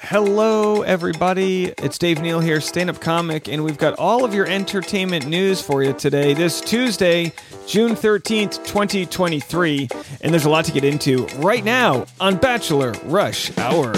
Hello, everybody. It's Dave Neal here, stand up comic, and we've got all of your entertainment news for you today, this Tuesday, June 13th, 2023. And there's a lot to get into right now on Bachelor Rush Hour.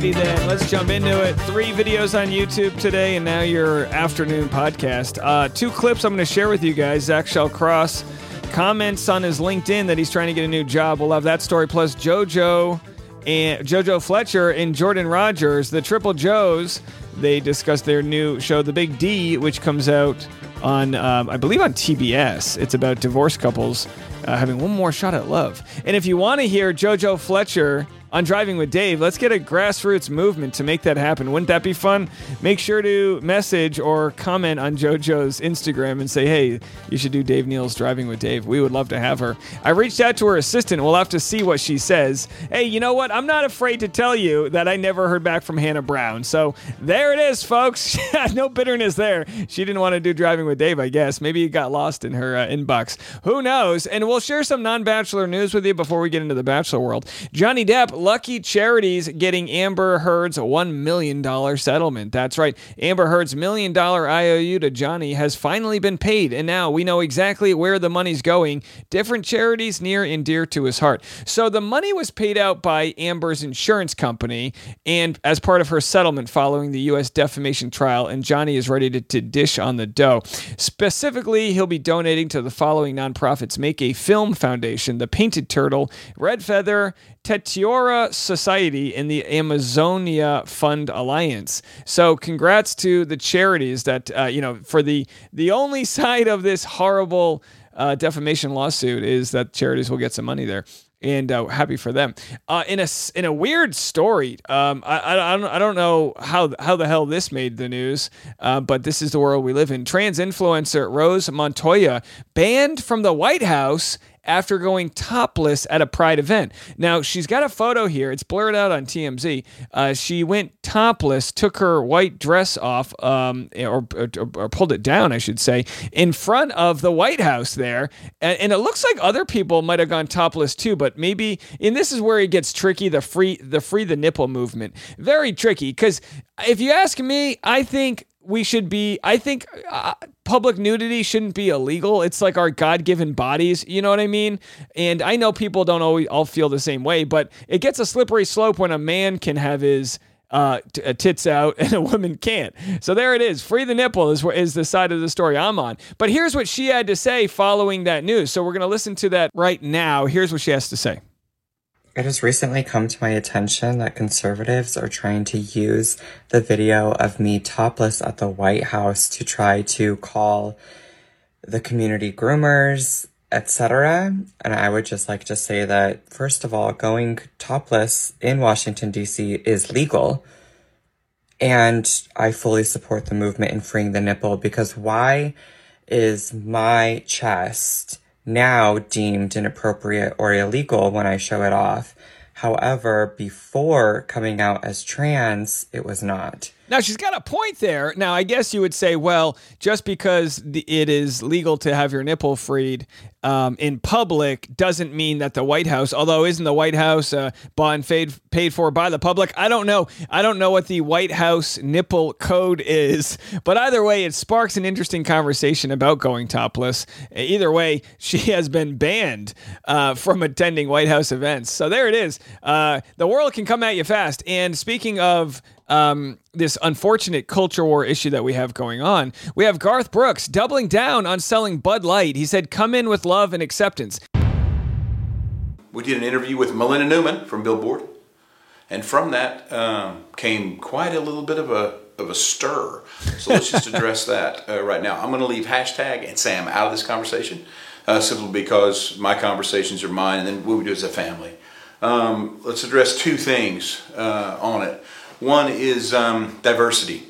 Alrighty then, let's jump into it. Three videos on YouTube today, and now your afternoon podcast. Uh, two clips I'm going to share with you guys. Zach Shallcross comments on his LinkedIn that he's trying to get a new job. We'll have that story plus JoJo and JoJo Fletcher and Jordan Rogers, the Triple Joes. They discuss their new show, The Big D, which comes out on, um, I believe, on TBS. It's about divorced couples uh, having one more shot at love. And if you want to hear JoJo Fletcher on Driving with Dave, let's get a grassroots movement to make that happen. Wouldn't that be fun? Make sure to message or comment on JoJo's Instagram and say, hey, you should do Dave Neal's Driving with Dave. We would love to have her. I reached out to her assistant. We'll have to see what she says. Hey, you know what? I'm not afraid to tell you that I never heard back from Hannah Brown. So there it is, folks. no bitterness there. She didn't want to do Driving with Dave, I guess. Maybe it got lost in her uh, inbox. Who knows? And we'll share some non bachelor news with you before we get into the bachelor world. Johnny Depp Lucky Charities getting Amber Heard's $1 million settlement. That's right. Amber Heard's million dollar IOU to Johnny has finally been paid, and now we know exactly where the money's going. Different charities near and dear to his heart. So the money was paid out by Amber's insurance company, and as part of her settlement following the U.S. defamation trial, and Johnny is ready to, to dish on the dough. Specifically, he'll be donating to the following nonprofits Make a Film Foundation, the Painted Turtle, Red Feather, Tetiaroa Society and the Amazonia Fund Alliance. So, congrats to the charities that uh, you know for the the only side of this horrible uh, defamation lawsuit is that charities will get some money there. And uh, happy for them. Uh, in a in a weird story, um, I, I, I, don't, I don't know how how the hell this made the news, uh, but this is the world we live in. Trans influencer Rose Montoya banned from the White House after going topless at a pride event. Now, she's got a photo here. It's blurred out on TMZ. Uh, she went topless, took her white dress off, um, or, or, or, pulled it down, I should say, in front of the White House there. And, and it looks like other people might have gone topless too, but maybe, and this is where it gets tricky the free, the free the nipple movement. Very tricky because if you ask me, I think we should be i think uh, public nudity shouldn't be illegal it's like our god-given bodies you know what i mean and i know people don't always all feel the same way but it gets a slippery slope when a man can have his uh, uh, tits out and a woman can't. So there it is. Free the nipple is, is the side of the story I'm on. But here's what she had to say following that news. So we're going to listen to that right now. Here's what she has to say. It has recently come to my attention that conservatives are trying to use the video of me topless at the White House to try to call the community groomers, etc. And I would just like to say that, first of all, going topless in Washington, D.C. is legal. And I fully support the movement in freeing the nipple because why is my chest now deemed inappropriate or illegal when I show it off. However, before coming out as trans, it was not. Now she's got a point there. Now I guess you would say, well, just because the, it is legal to have your nipple freed um, in public doesn't mean that the White House, although isn't the White House uh, and paid paid for by the public? I don't know. I don't know what the White House nipple code is, but either way, it sparks an interesting conversation about going topless. Either way, she has been banned uh, from attending White House events. So there it is. Uh, the world can come at you fast. And speaking of um, this unfortunate culture war issue that we have going on, we have Garth Brooks doubling down on selling Bud Light. He said, Come in with love and acceptance. We did an interview with Melinda Newman from Billboard, and from that um, came quite a little bit of a of a stir. So let's just address that uh, right now. I'm going to leave hashtag and Sam out of this conversation, uh, simply because my conversations are mine, and then what we do as a family. Um, let's address two things uh, on it. One is um, diversity,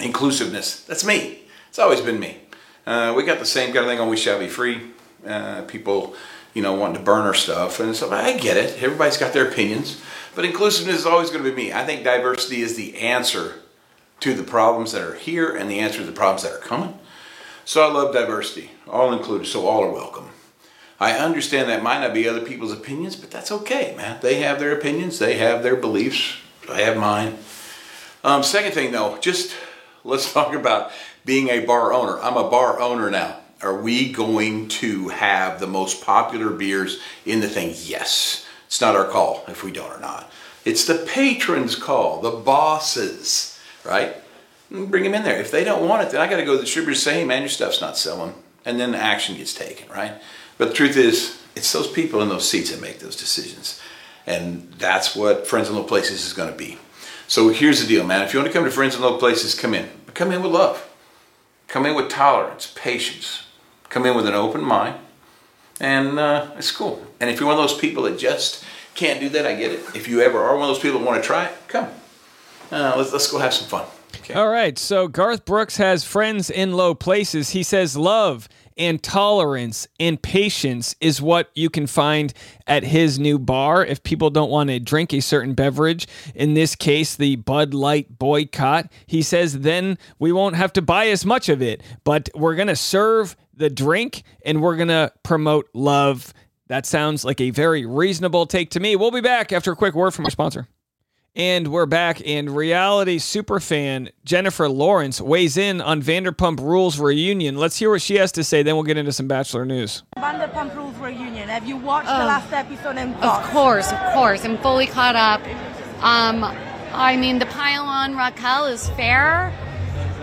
inclusiveness. That's me. It's always been me. Uh, we got the same kind of thing on We Shall Be Free. Uh, people, you know, wanting to burn our stuff. And so I get it. Everybody's got their opinions. But inclusiveness is always going to be me. I think diversity is the answer to the problems that are here and the answer to the problems that are coming. So I love diversity, all included, so all are welcome. I understand that might not be other people's opinions, but that's okay, man. They have their opinions, they have their beliefs. I have mine. Um, second thing, though, just let's talk about being a bar owner. I'm a bar owner now. Are we going to have the most popular beers in the thing? Yes. It's not our call if we don't or not. It's the patrons' call, the bosses, right? Bring them in there. If they don't want it, then I got to go to the distributor say, hey, man, your stuff's not selling. And then action gets taken, right? But the truth is, it's those people in those seats that make those decisions. And that's what Friends in Low Places is going to be. So here's the deal, man. If you want to come to Friends in Low Places, come in. But come in with love. Come in with tolerance, patience. Come in with an open mind. And uh, it's cool. And if you're one of those people that just can't do that, I get it. If you ever are one of those people that want to try it, come. Uh, let's, let's go have some fun. Okay. All right. So Garth Brooks has friends in low places. He says love and tolerance and patience is what you can find at his new bar if people don't want to drink a certain beverage. In this case, the Bud Light boycott. He says then we won't have to buy as much of it, but we're going to serve the drink and we're going to promote love. That sounds like a very reasonable take to me. We'll be back after a quick word from our sponsor. And we're back, and reality superfan Jennifer Lawrence weighs in on Vanderpump Rules reunion. Let's hear what she has to say, then we'll get into some Bachelor news. Vanderpump Rules reunion. Have you watched the last episode and Of course, of course. I'm fully caught up. Um, I mean, the pile on Raquel is fair.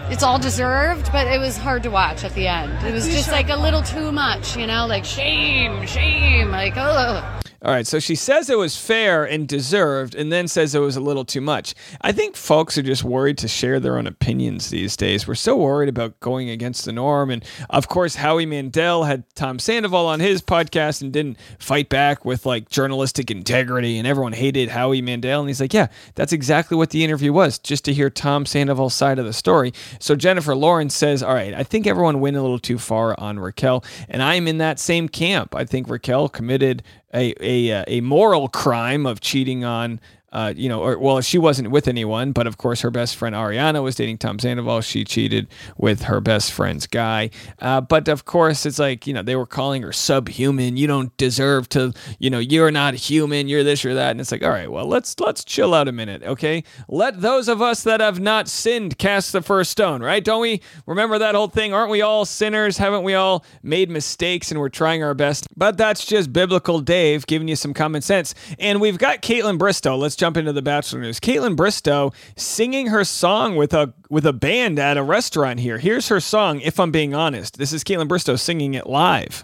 It's all deserved, but it was hard to watch at the end. It was just like a little too much, you know, like shame, shame, like, oh. All right, so she says it was fair and deserved, and then says it was a little too much. I think folks are just worried to share their own opinions these days. We're so worried about going against the norm. And of course, Howie Mandel had Tom Sandoval on his podcast and didn't fight back with like journalistic integrity, and everyone hated Howie Mandel. And he's like, yeah, that's exactly what the interview was, just to hear Tom Sandoval's side of the story. So Jennifer Lawrence says, all right, I think everyone went a little too far on Raquel, and I'm in that same camp. I think Raquel committed a a, uh, a moral crime of cheating on uh, you know, or well, she wasn't with anyone, but of course, her best friend Ariana was dating Tom Sandoval. She cheated with her best friend's guy. Uh, but of course, it's like you know they were calling her subhuman. You don't deserve to, you know, you're not human. You're this or that. And it's like, all right, well, let's let's chill out a minute, okay? Let those of us that have not sinned cast the first stone, right? Don't we remember that whole thing? Aren't we all sinners? Haven't we all made mistakes and we're trying our best? But that's just biblical Dave giving you some common sense. And we've got Kaitlyn Bristowe. Let's jump into the Bachelor news. Kaitlyn Bristowe singing her song with a with a band at a restaurant here. Here's her song. If I'm being honest, this is Kaitlyn Bristowe singing it live.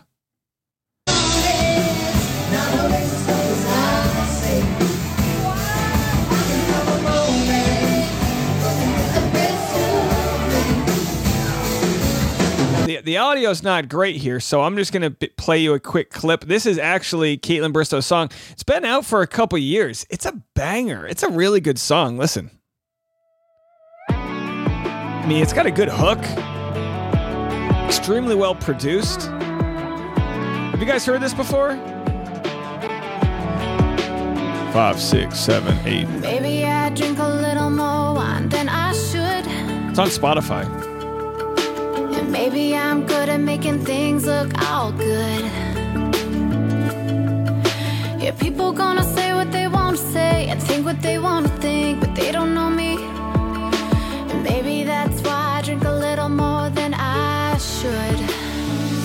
The, the is not great here, so I'm just going to play you a quick clip. This is actually Kaitlyn Bristowe's song. It's been out for a couple years. It's a banger. It's a really good song. Listen. I mean, it's got a good hook. Extremely well produced. Have you guys heard this before? Five, six, seven, eight. Maybe I drink a little more wine than I should. It's on Spotify. Maybe I'm good at making things look all good. Yeah, people gonna say what they want to say and think what they want to think, but they don't know me. And maybe that's why I drink a little more than I should.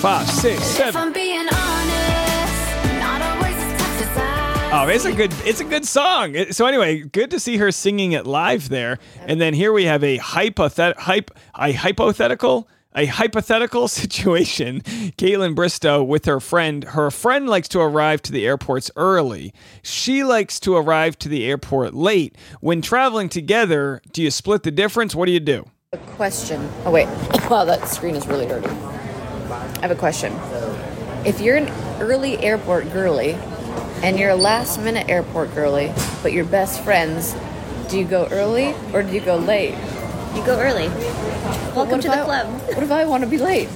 Five, six, If. I'm being honest, not always as tough as I Oh, it's a good it's a good song. So anyway, good to see her singing it live there. And then here we have a hypothet- hype a hypothetical a hypothetical situation. Kaitlyn Bristowe with her friend. Her friend likes to arrive to the airports early. She likes to arrive to the airport late. When traveling together, do you split the difference? What do you do? A question. Oh wait. Wow, that screen is really dirty. I have a question. If you're an early airport girly and you're a last minute airport girly, but you're best friends, do you go early or do you go late? You go early. Welcome to the I- club. What if I want to be late?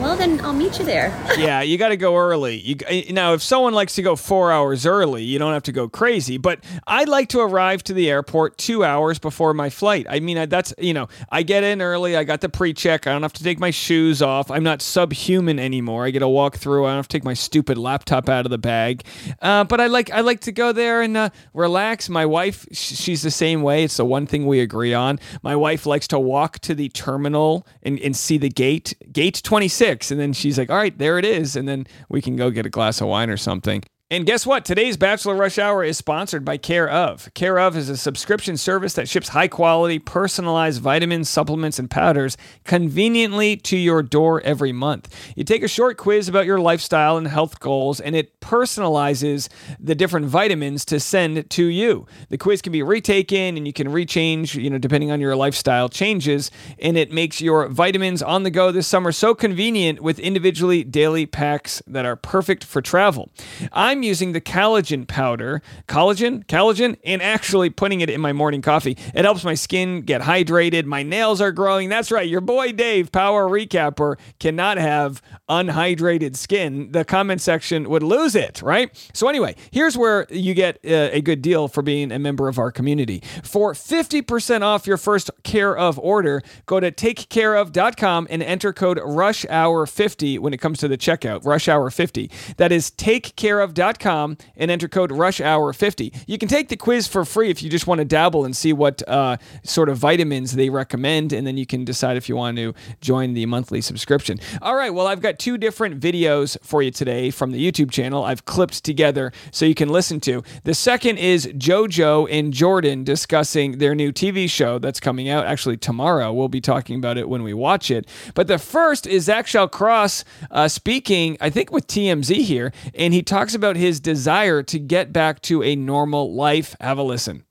Well, then I'll meet you there. yeah, you got to go early. You g- now, if someone likes to go four hours early, you don't have to go crazy. But I'd like to arrive to the airport two hours before my flight. I mean, I- that's you know, I get in early. I got the pre-check. I don't have to take my shoes off. I'm not subhuman anymore. I get to walk through. I don't have to take my stupid laptop out of the bag. Uh, but I like I like to go there and uh, relax. My wife, sh- she's the same way. It's the one thing we agree on. My wife likes to walk to the terminal and, and see the gate, gate 26. And then she's like, all right, there it is. And then we can go get a glass of wine or something. And guess what? Today's Bachelor Rush Hour is sponsored by Care of. Care of is a subscription service that ships high quality, personalized vitamins, supplements, and powders conveniently to your door every month. You take a short quiz about your lifestyle and health goals, and it personalizes the different vitamins to send to you. The quiz can be retaken and you can rechange, you know, depending on your lifestyle changes, and it makes your vitamins on the go this summer so convenient with individually daily packs that are perfect for travel. I'm using the collagen powder, collagen, collagen, and actually putting it in my morning coffee. It helps my skin get hydrated. My nails are growing. That's right. Your boy Dave, power recapper, cannot have unhydrated skin. The comment section would lose it, right? So, anyway, here's where you get uh, a good deal for being a member of our community. For 50% off your first Care of order, go to takecareof.com and enter code RUSHHOUR50 when it comes to the checkout. Rush Hour 50. That is takecareof.com and enter code RUSHHOUR50. You can take the quiz for free if you just want to dabble and see what uh, sort of vitamins they recommend, and then you can decide if you want to join the monthly subscription. All right, well, I've got two different videos for you today from the YouTube channel I've clipped together so you can listen to. The second is JoJo and Jordan discussing their new TV show that's coming out actually tomorrow. We'll be talking about it when we watch it. But the first is Zach Cross uh, speaking, I think, with TMZ here, and he talks about his desire to get back to a normal life. Have a listen.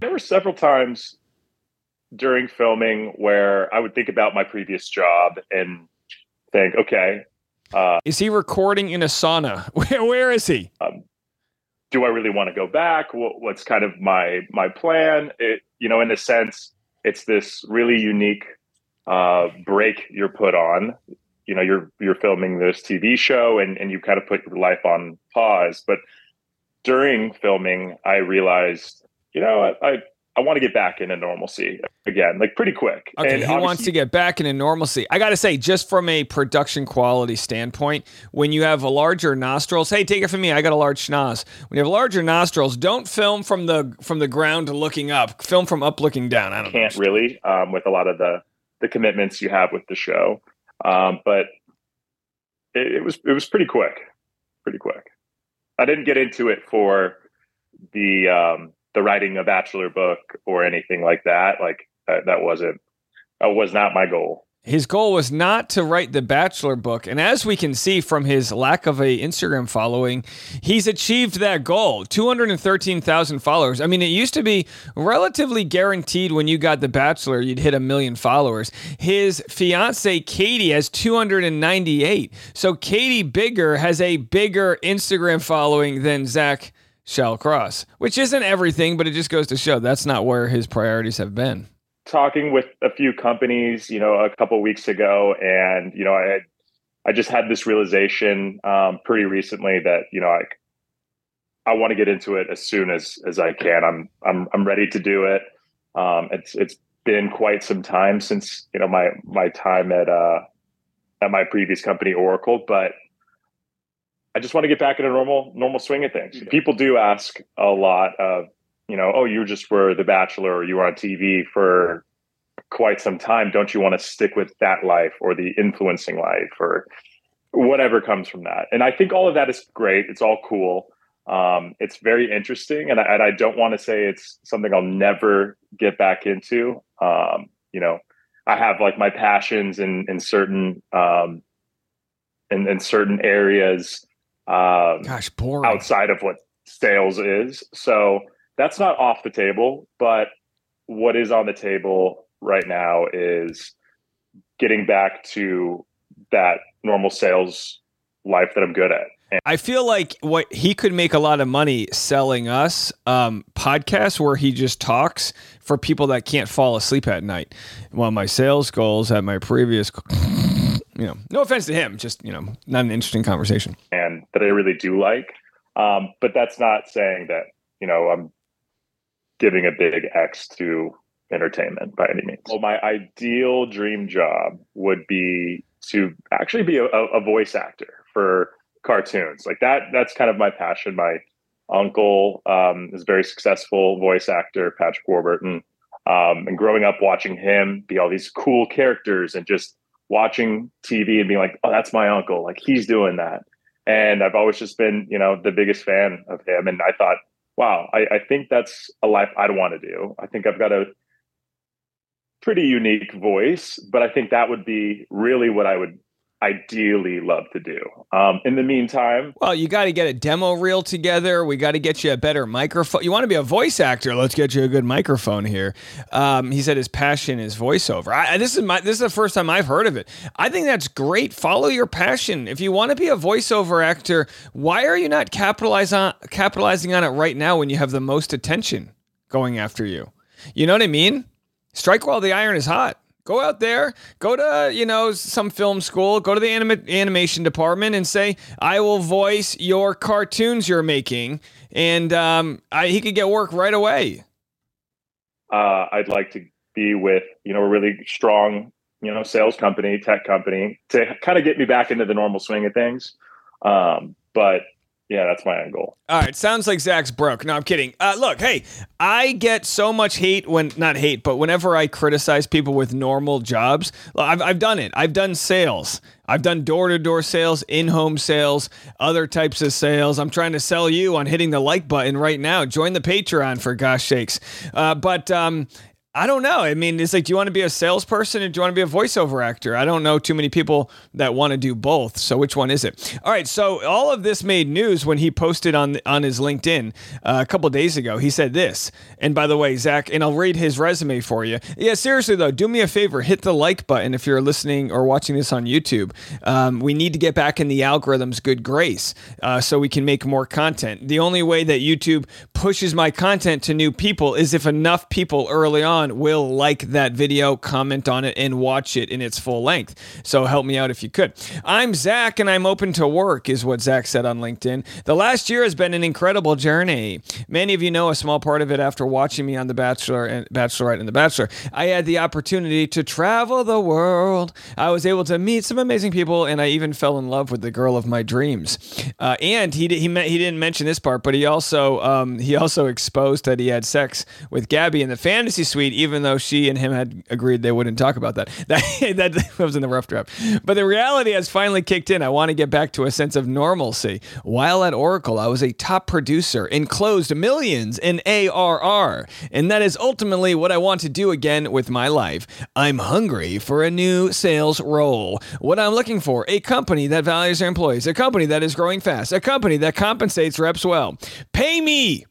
There were several times during filming where I would think about my previous job and think, okay, uh, Is he recording in a sauna? Where, where is he? um, do I really want to go back? What, what's kind of my my plan? It, you know, in a sense, it's this really unique uh, break you're put on. You know, you're you're filming this TV show and and you kind of put your life on pause. But during filming, I realized, you know, I I, I want to get back into normalcy again, like pretty quick. Okay, And he wants to get back into normalcy. I got to say, just from a production quality standpoint, when you have a larger nostrils, hey, take it from me, I got a large schnoz. When you have larger nostrils, don't film from the from the ground looking up. Film from up looking down. I don't can't know. really um, with a lot of the the commitments you have with the show. Um, but it, it was it was pretty quick, pretty quick. I didn't get into it for the um, the writing a bachelor book or anything like that. Like that, that wasn't that was not my goal. His goal was not to write the Bachelor book, and as we can see from his lack of a Instagram following, he's achieved that goal. Two hundred and thirteen thousand followers. I mean, it used to be relatively guaranteed when you got the Bachelor, you'd hit a million followers. His fiance Kaity has two hundred and ninety-eight. So Kaity Biggar has a bigger Instagram following than Zach Shallcross, which isn't everything, but it just goes to show that's not where his priorities have been. Talking with a few companies, you know, a couple weeks ago, and you know, I had, I just had this realization um, pretty recently that you know, like I want to get into it as soon as as I can. I'm I'm I'm ready to do it. Um, it's it's been quite some time since you know my my time at uh at my previous company Oracle, but I just want to get back in a normal normal swing of things. People do ask a lot of you know, oh, you just were The Bachelor or you were on TV for quite some time. Don't you want to stick with that life or the influencing life or whatever comes from that? And I think all of that is great. It's all cool. Um, it's very interesting. And I, and I don't want to say it's something I'll never get back into. Um, you know, I have like my passions in, in certain, um, in, in certain areas, um, Gosh, boring. outside of what sales is. So that's not off the table, but what is on the table right now is getting back to that normal sales life that I'm good at. And I feel like what he could make a lot of money selling us um, podcasts where he just talks for people that can't fall asleep at night. Well, my sales goals at my previous you know, no offense to him, just you know, not an interesting conversation. and that I really do like. Um, but that's not saying that you know I'm giving a big X to entertainment by any means. Well, my ideal dream job would be to actually be a, a voice actor for cartoons. Like that. That's kind of my passion. My uncle um, is a very successful voice actor, Patrick Warburton. Um, and growing up watching him be all these cool characters and just watching TV and being like, oh, that's my uncle. Like he's doing that. And I've always just been, you know, the biggest fan of him. And I thought, wow, I, I think that's a life I'd want to do. I think I've got a pretty unique voice, but I think that would be really what I would ideally love to do. Um, in the meantime, Well, you got to get a demo reel together. We got to get you a better microphone. You want to be a voice actor? Let's get you a good microphone here. Um, he said his passion is voiceover. I, this is my this is the first time I've heard of it. I think that's great. Follow your passion. If you want to be a voiceover actor, why are you not capitalize on capitalizing on it right now when you have the most attention going after you? You know what I mean? Strike while the iron is hot. Go out there, go to, you know, some film school, go to the anima- animation department and say, I will voice your cartoons you're making. And um, I, he could get work right away. uh, I'd like to be with, you know, a really strong, you know, sales company, tech company to kind of get me back into the normal swing of things. Um, but yeah, that's my end goal. All right, sounds like Zach's broke. No, I'm kidding. Uh, look, hey, I get so much hate when, not hate, but whenever I criticize people with normal jobs, I've, I've done it. I've done sales. I've done door to door sales, in home sales, other types of sales. I'm trying to sell you on hitting the like button right now. Join the Patreon for gosh sakes. Uh, but, um, I don't know. I mean, it's like, do you want to be a salesperson or do you want to be a voiceover actor? I don't know too many people that want to do both. So which one is it? All right. So all of this made news when he posted on on his LinkedIn uh, a couple days ago. He said this. And by the way, Zach, and I'll read his resume for you. Yeah, seriously though, do me a favor, hit the like button if you're listening or watching this on YouTube. Um, we need to get back in the algorithm's good grace uh, so we can make more content. The only way that YouTube pushes my content to new people is if enough people early on will like that video, comment on it, and watch it in its full length. So help me out if you could. I'm Zach, and I'm open to work, is what Zach said on LinkedIn. The last year has been an incredible journey. Many of you know a small part of it after watching me on The Bachelor and Bachelorette and The Bachelor. I had the opportunity to travel the world. I was able to meet some amazing people, and I even fell in love with the girl of my dreams. Uh, and he he he didn't mention this part, but he also um, he also exposed that he had sex with Gabi in the fantasy suite, even though she and him had agreed they wouldn't talk about that. That that was in the rough draft. But the reality has finally kicked in. I want to get back to a sense of normalcy. While at Oracle, I was a top producer and closed millions in ARR, and that is ultimately what I want to do again with my life. I'm hungry for a new sales role. What I'm looking for, a company that values their employees, a company that is growing fast, a company that compensates reps well. Pay me.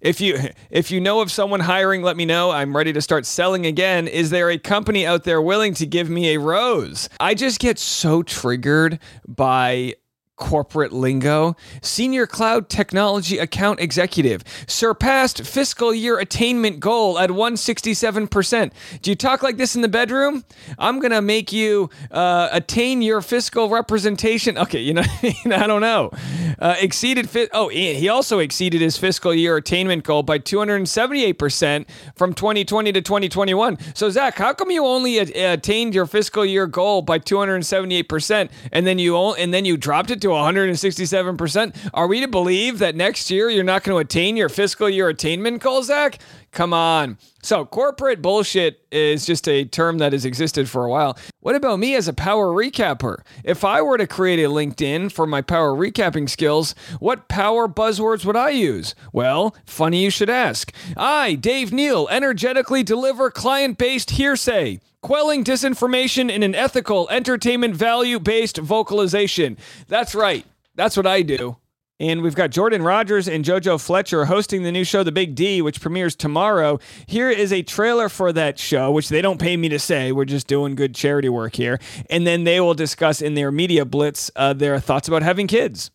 If you if you know of someone hiring, let me know. I'm ready to start selling again. Is there a company out there willing to give me a rose? I just get so triggered by corporate lingo. Senior cloud technology account executive surpassed fiscal year attainment goal at 167%. Do you talk like this in the bedroom? I'm going to make you uh, attain your fiscal representation. Okay, you know, I don't know. Uh, exceeded fit. Oh, he also exceeded his fiscal year attainment goal by 278% from 2020 to 2021. So, Zach, how come you only a- attained your fiscal year goal by 278% and then you and then you dropped it to 167%? Are we to believe that next year you're not going to attain your fiscal year attainment goal, Zach? Come on. So, corporate bullshit is just a term that has existed for a while. What about me as a power recapper? If I were to create a LinkedIn for my power recapping skills, what power buzzwords would I use? Well, funny you should ask. I, Dave Neal, energetically deliver client based hearsay. Quelling disinformation in an ethical, entertainment value based vocalization. That's right. That's what I do. And we've got Jordan Rogers and JoJo Fletcher hosting the new show, The Big D, which premieres tomorrow. Here is a trailer for that show, which they don't pay me to say. We're just doing good charity work here. And then they will discuss in their media blitz uh, their thoughts about having kids.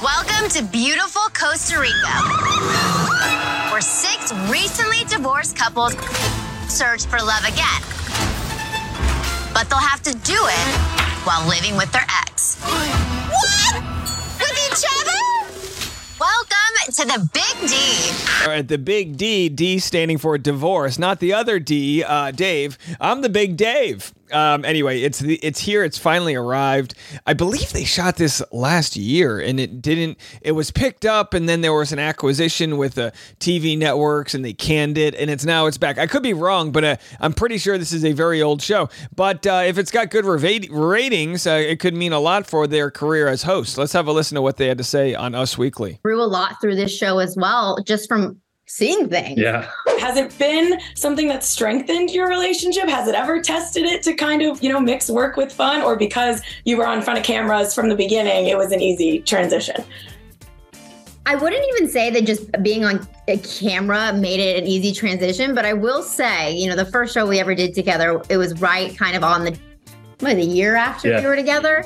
Welcome to beautiful Costa Rica, where six recently divorced couples search for love again. but they'll have to do it while living with their ex. To the Big D. All right, the big D, D standing for divorce, not the other D, uh, Dave. I'm the big Dave. Um, anyway, it's the, it's here. It's finally arrived. I believe they shot this last year, and it didn't. It was picked up, and then there was an acquisition with the TV networks, and they canned it, and it's now it's back. I could be wrong, but uh, I'm pretty sure this is a very old show. But uh, if it's got good ratings, uh, it could mean a lot for their career as hosts. Let's have a listen to what they had to say on Us Weekly. Grew a lot through this show as well, just from seeing things. Yeah. Has it been something that strengthened your relationship? Has it ever tested it to kind of, you know, mix work with fun? Or because you were on front of cameras from the beginning, it was an easy transition? I wouldn't even say that just being on a camera made it an easy transition, but I will say, you know, the first show we ever did together, it was right kind of on the what, the year after Yeah. we were together.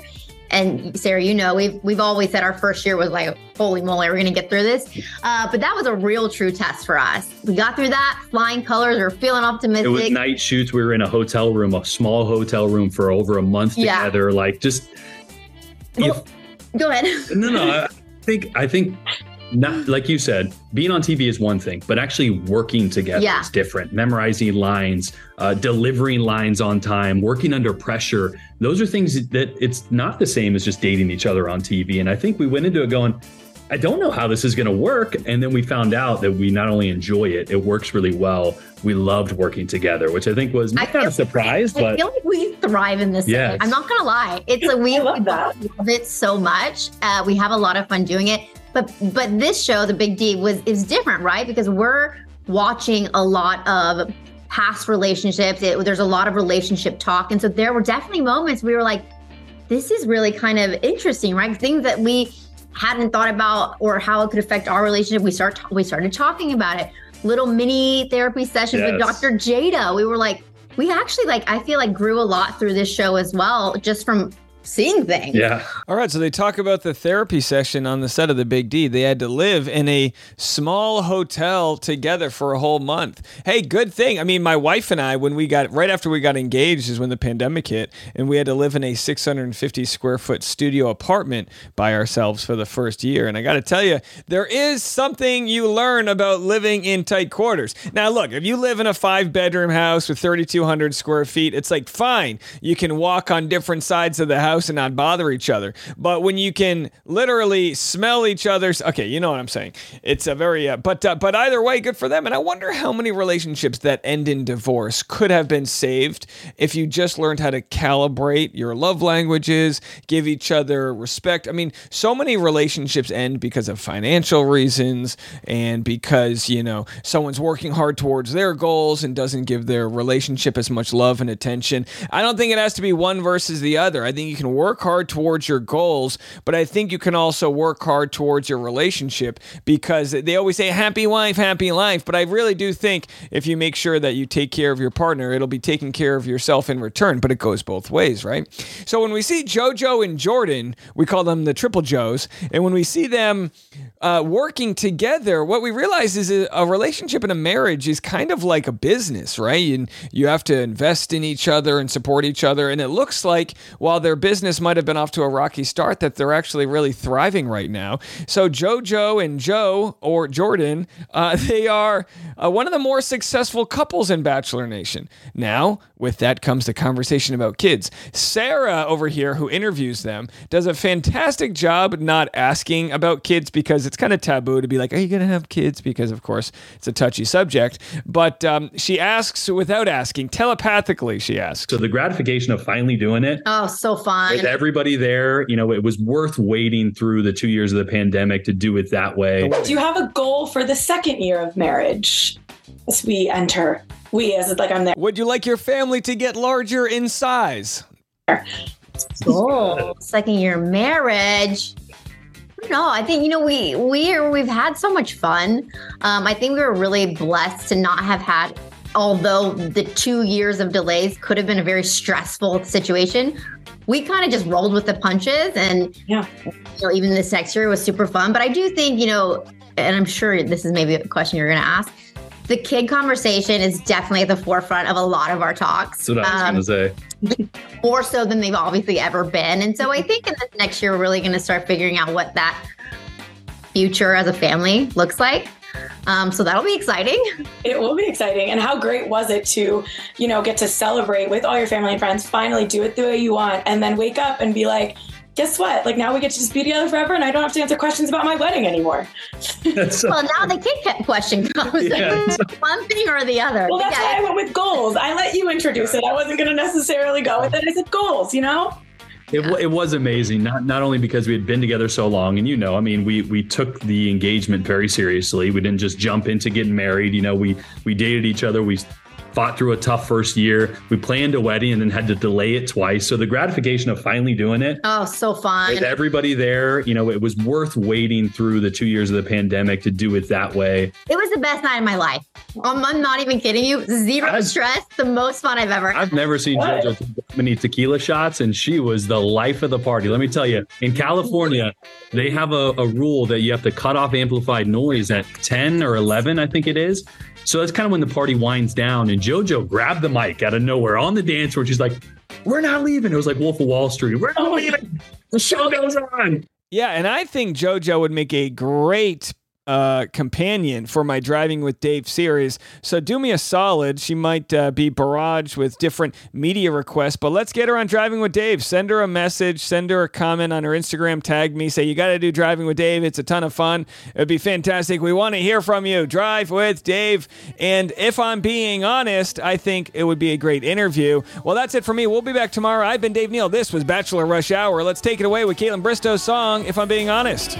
And Sarah, you know, we've we've always said our first year was like, holy moly, we're gonna get through this. Uh, but that was a real true test for us. We got through that, flying colors, we are feeling optimistic. It was night shoots. We were in a hotel room, a small hotel room for over a month Yeah. together. Like just Go ahead. no, no. I think I think not like you said. Being on TV is one thing, but actually working together Yeah. is different. Memorizing lines, uh, delivering lines on time, working under pressure. Those are things that it's not the same as just dating each other on TV. And I think we went into it going. I don't know how this is going to work. And then we found out that we not only enjoy it, it works really well. We loved working together, which I think was not a surprise, I but feel like we thrive in this. Yes. thing. I'm not gonna lie. It's a we love, that. love it so much. Uh, we have a lot of fun doing it. But but this show, the Big D, was is different, right? Because we're watching a lot of past relationships. It, there's a lot of relationship talk, and so there were definitely moments we were like, "This is really kind of interesting, right?" Things that we hadn't thought about or how it could affect our relationship. We start we started talking about it. Little mini therapy sessions with Dr. Jada. We were like, we actually like I feel like grew a lot through this show as well, just from seeing things. Yeah. All right, so they talk about the therapy session on the set of the Big D. They had to live in a small hotel together for a whole month. Hey, good thing. I mean, my wife and I, when we got right after we got engaged, is when the pandemic hit, and we had to live in a 650 square foot studio apartment by ourselves for the first year. And I got to tell you, there is something you learn about living in tight quarters. Now, look, if you live in a five bedroom house with 3,200 square feet, it's like fine. You can walk on different sides of the house and not bother each other. But when you can literally smell each other's, okay, you know what I'm saying. It's a very, uh, but uh, but either way, good for them. And I wonder how many relationships that end in divorce could have been saved if you just learned how to calibrate your love languages, give each other respect. I mean, so many relationships end because of financial reasons and because, you know, someone's working hard towards their goals and doesn't give their relationship as much love and attention. I don't think it has to be one versus the other. I think you can work hard towards your goals, but I think you can also work hard towards your relationship because they always say happy wife, happy life. But I really do think if you make sure that you take care of your partner, it'll be taking care of yourself in return. But it goes both ways, right? So when we see JoJo and Jordan, we call them the Triple Joes, and when we see them uh, working together, what we realize is a, a relationship and a marriage is kind of like a business, right? And you have to invest in each other and support each other. And it looks like while their business might have been off to a rocky start, that they're actually really thriving right now. So JoJo and Joe or Jordan, uh, they are uh, one of the more successful couples in Bachelor Nation. Now, with that comes the conversation about kids. Sarah over here, who interviews them, does a fantastic job not asking about kids because it's kind of taboo to be like, Are you going to have kids? Because, of course, it's a touchy subject. But um, she asks without asking, telepathically, she asks. So the gratification of finally doing it Oh, so fun. With everybody there, you know, it was worth waiting through the two years of the pandemic to do it that way. Do you have a goal for the second year of marriage as we enter? We, as it like I'm there. Would you like your family to get larger in size? Oh, second year marriage. No, I think you know we we we've had so much fun. Um, I think we were really blessed to not have had, although the two years of delays could have been a very stressful situation. We kind of just rolled with the punches, and yeah, you know, even this next year was super fun. But I do think you know, and I'm sure this is maybe a question you're going to ask. the kid conversation is definitely at the forefront of a lot of our talks. That's what I was Um, going to say. more so than they've obviously ever been. And so I think in this next year, we're really going to start figuring out what that future as a family looks like. Um, so that'll be exciting. It will be exciting. And how great was it to, you know, get to celebrate with all your family and friends, finally do it the way you want, and then wake up and be like, guess what? Like now we get to just be together forever and I don't have to answer questions about my wedding anymore. well, now the kid kept question comes. Yeah. One thing or the other. Well, that's Yeah. why I went with goals. I let you introduce it. I wasn't going to necessarily go with it. I said goals, you know? It, wa- it was amazing, not not only because we had been together so long, and you know, I mean, we we took the engagement very seriously. We didn't just jump into getting married. You know, we we dated each other. We fought through a tough first year. We planned a wedding and then had to delay it twice. So the gratification of finally doing it Oh, so fun. with everybody there, you know, it was worth waiting through the two years of the pandemic to do it that way. It was the best night of my life. I'm, I'm not even kidding you. Zero stress. The most fun I've ever had. I've never seen JoJo take that many tequila shots, and she was the life of the party. Let me tell you, in California, they have a, a rule that you have to cut off amplified noise at 10 or 11, I think it is. So that's kind of when the party winds down. And JoJo grabbed the mic out of nowhere on the dance floor. She's like, We're not leaving. It was like Wolf of Wall Street. We're not oh. leaving. The show goes on. Yeah, and I think JoJo would make a great uh, companion for my Driving with Dave series. So do me a solid. She might uh, be barraged with different media requests, but let's get her on Driving with Dave. Send her a message, send her a comment on her Instagram, tag me, say, You got to do Driving with Dave. It's a ton of fun. It'd be fantastic. We want to hear from you. Drive with Dave. And if I'm being honest, I think it would be a great interview. Well, that's it for me. We'll be back tomorrow. I've been Dave Neal. This was Bachelor Rush Hour. Let's take it away with Kaitlyn Bristowe's song, If I'm Being Honest.